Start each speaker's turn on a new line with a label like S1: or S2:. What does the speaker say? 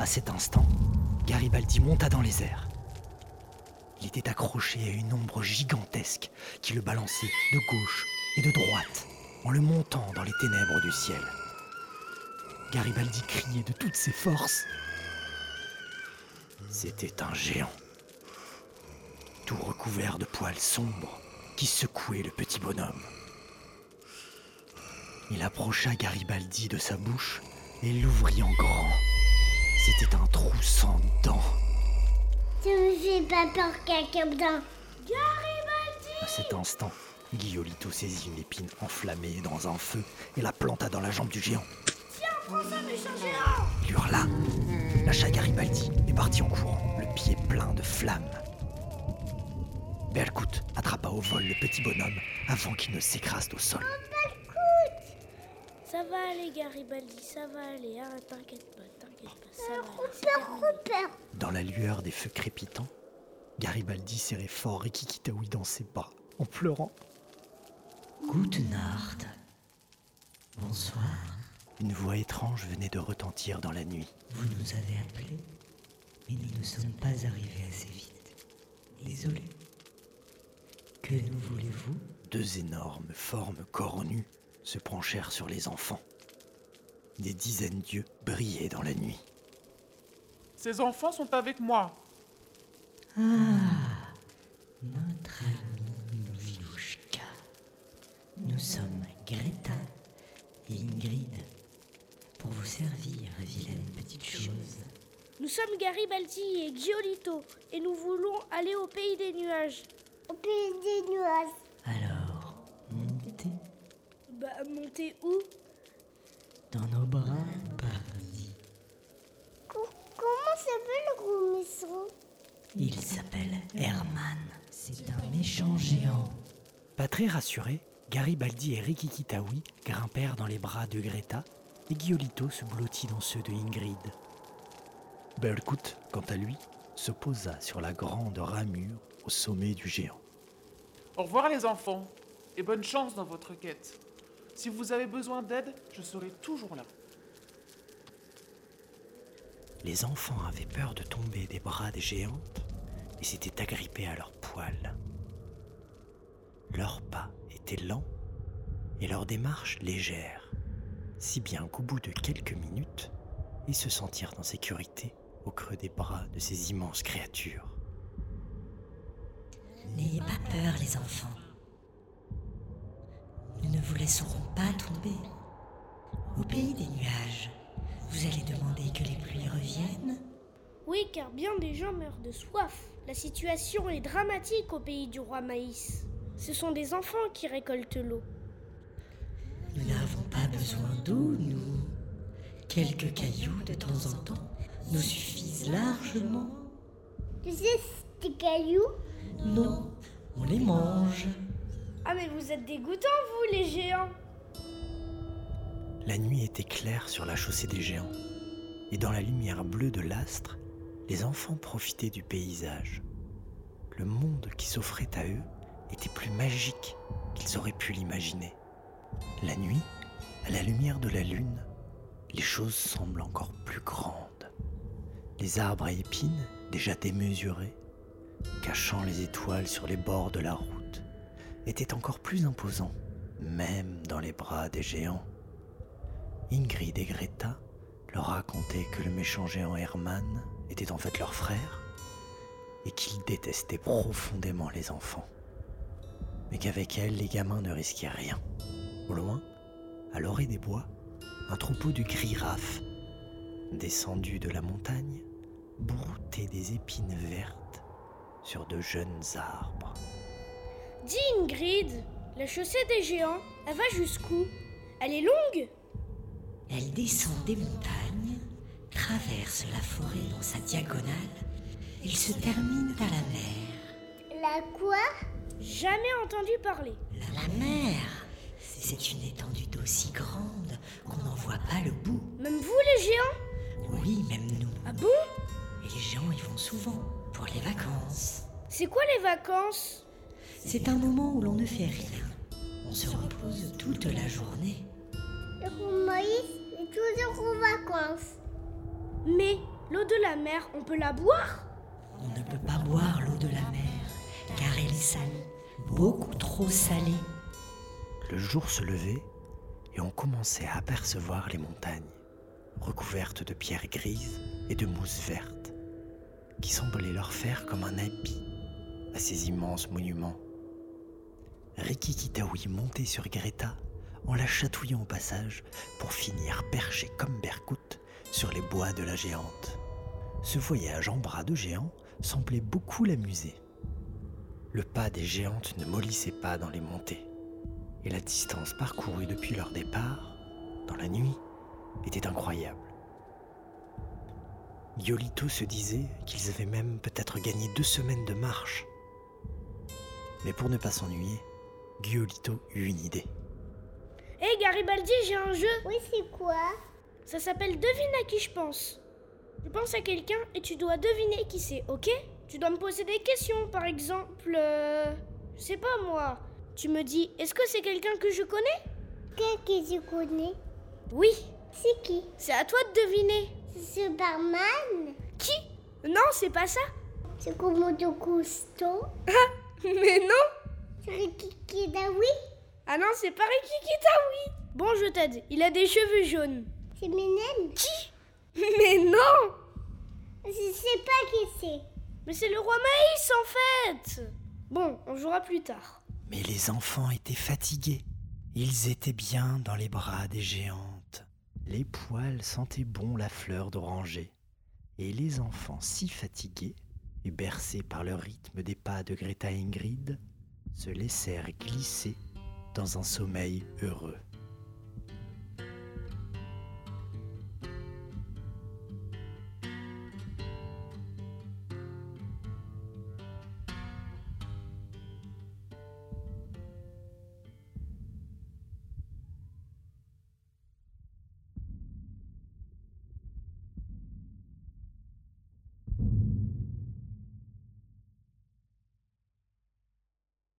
S1: À cet instant, Garibaldi monta dans les airs. Il était accroché à une ombre gigantesque qui le balançait de gauche et de droite en le montant dans les ténèbres du ciel. Garibaldi criait de toutes ses forces. C'était un géant, tout recouvert de poils sombres qui secouait le petit bonhomme. Il approcha Garibaldi de sa bouche et l'ouvrit en grand. C'était un trou sans dents.
S2: Ça me fait pas peur, dedans.
S1: À cet instant, Guiolito saisit une épine enflammée dans un feu et la planta dans la jambe du géant. Il hurla, lâcha Garibaldi et partit en courant, le pied plein de flammes. Belcout attrapa au vol le petit bonhomme avant qu'il ne s'écrase au sol.
S3: Ça va aller, Garibaldi, ça va aller. Ah, t'inquiète pas, t'inquiète pas, ça va aller.
S1: Dans la lueur des feux crépitants, Garibaldi serrait fort Rikikitaoui dans ses bras, en pleurant.
S4: Gute Nacht. Bonsoir.
S1: Une voix étrange venait de retentir dans la nuit.
S4: Vous nous avez appelés, mais nous ne sommes pas arrivés assez vite. Désolé. Que nous voulez-vous?
S1: Deux énormes formes cornues se penchèrent sur les enfants. Des dizaines d'yeux brillaient dans la nuit.
S5: Ces enfants sont avec moi.
S4: Notre ami Milouchka. Nous sommes Greta et Ingrid. Pour vous servir, vilaine petite chose.
S3: Nous sommes Garibaldi et Giolito et nous voulons aller au pays des nuages.
S2: Au pays des nuages.
S4: Alors, montez
S3: Bah, monter où?
S4: Dans nos bras.
S2: Co- comment s'appelle le gros maison?
S4: Il s'appelle Herman. C'est un méchant géant.
S1: Pas très rassurés, Garibaldi et Rikikitaoui grimpèrent dans les bras de Greta et Giolito se blottit dans ceux de Ingrid. Belcout, quant à lui, se posa sur la grande ramure au sommet du géant.
S5: Au revoir les enfants et bonne chance dans votre quête. Si vous avez besoin d'aide, je serai toujours là.
S1: Les enfants avaient peur de tomber des bras des géantes et s'étaient agrippés à leurs poils. Leurs pas étaient lents et leur démarche légère, si bien qu'au bout de quelques minutes, ils se sentirent en sécurité au creux des bras de ces immenses créatures.
S4: N'ayez pas peur, les enfants. Nous ne vous laisserons pas tomber. Au pays des nuages, vous allez demander que les pluies reviennent
S3: Oui, car bien des gens meurent de soif. La situation est dramatique au pays du roi Maïs. Ce sont des enfants qui récoltent l'eau.
S4: Nous n'avons pas besoin d'eau, nous. Quelques cailloux de temps en temps nous suffisent largement.
S2: Sais, ces cailloux?
S4: Non, on les mange.
S3: Ah, mais vous êtes dégoûtants, vous, les géants
S1: La nuit était claire sur la chaussée des géants, et dans la lumière bleue de l'astre, les enfants profitaient du paysage. Le monde qui s'offrait à eux était plus magique qu'ils auraient pu l'imaginer. La nuit, à la lumière de la lune, les choses semblent encore plus grandes. Les arbres à épines, déjà démesurés, cachant les étoiles sur les bords de la route, étaient encore plus imposants, même dans les bras des géants. Ingrid et Greta leur racontaient que le méchant géant Herman était en fait leur frère et qu'il détestait profondément les enfants. Mais qu'avec elle, les gamins ne risquaient rien. Au loin, à l'orée des bois, un troupeau de giraffes, descendu de la montagne, broutait des épines vertes sur de jeunes arbres.
S3: Dis, Ingrid, la chaussée des géants, elle va jusqu'où? Elle est longue?
S4: Elle descend des montagnes, traverse la forêt dans sa diagonale, et se termine à la mer.
S2: La quoi?
S3: Jamais entendu parler.
S4: La, la mer, c'est une étendue d'eau si grande qu'on n'en voit pas le bout.
S3: Même vous, les géants?
S4: Oui, même nous.
S3: Ah bon?
S4: Et les gens y vont souvent pour les vacances.
S3: C'est quoi les vacances?
S4: C'est un moment où l'on ne fait rien. On se repose toute la journée.
S2: Le Maïs est toujours en vacances.
S3: Mais l'eau de la mer, on peut la boire?
S4: On ne peut pas boire l'eau de la mer, car elle est salée, beaucoup trop salée.
S1: Le jour se levait et on commençait à apercevoir les montagnes, recouvertes de pierres grises et de mousse verte, qui semblaient leur faire comme un habit à ces immenses monuments. Riki Kitaoui montait sur Greta en la chatouillant au passage pour finir perché comme Berkout sur les bois de la géante. Ce voyage en bras de géant semblait beaucoup l'amuser. Le pas des géantes ne mollissait pas dans les montées, et la distance parcourue depuis leur départ, dans la nuit, était incroyable. Giolito se disait qu'ils avaient même peut-être gagné deux semaines de marche. Mais pour ne pas s'ennuyer, Giolito eut une idée.
S3: Hé Garibaldi, j'ai un jeu.
S2: Oui, c'est quoi?
S3: Ça s'appelle Devine à qui je pense. Je pense à quelqu'un et tu dois deviner qui c'est, ok? Tu dois me poser des questions, par exemple. euh, je sais pas moi. Tu me dis, est-ce que c'est quelqu'un que je connais?
S2: Quel que tu connais
S3: Oui.
S2: C'est qui?
S3: C'est à toi de deviner.
S2: C'est Superman?
S3: Qui? Non, c'est pas ça.
S2: C'est Komodo Cousteau
S3: Mais non
S2: C'est Ricky Kidawi
S3: Ah non, c'est pas Ricky Kitaoui. Bon, je t'aide. Il a des cheveux jaunes.
S2: C'est Minen
S3: Qui? Mais non
S2: Je sais pas qui c'est.
S3: Mais c'est le roi Maïs en fait Bon, on jouera plus tard.
S1: Mais les enfants étaient fatigués. Ils étaient bien dans les bras des géantes. Les poils sentaient bon la fleur d'oranger. Et les enfants si fatigués, et bercés par le rythme des pas de Greta Ingrid, se laissèrent glisser dans un sommeil heureux.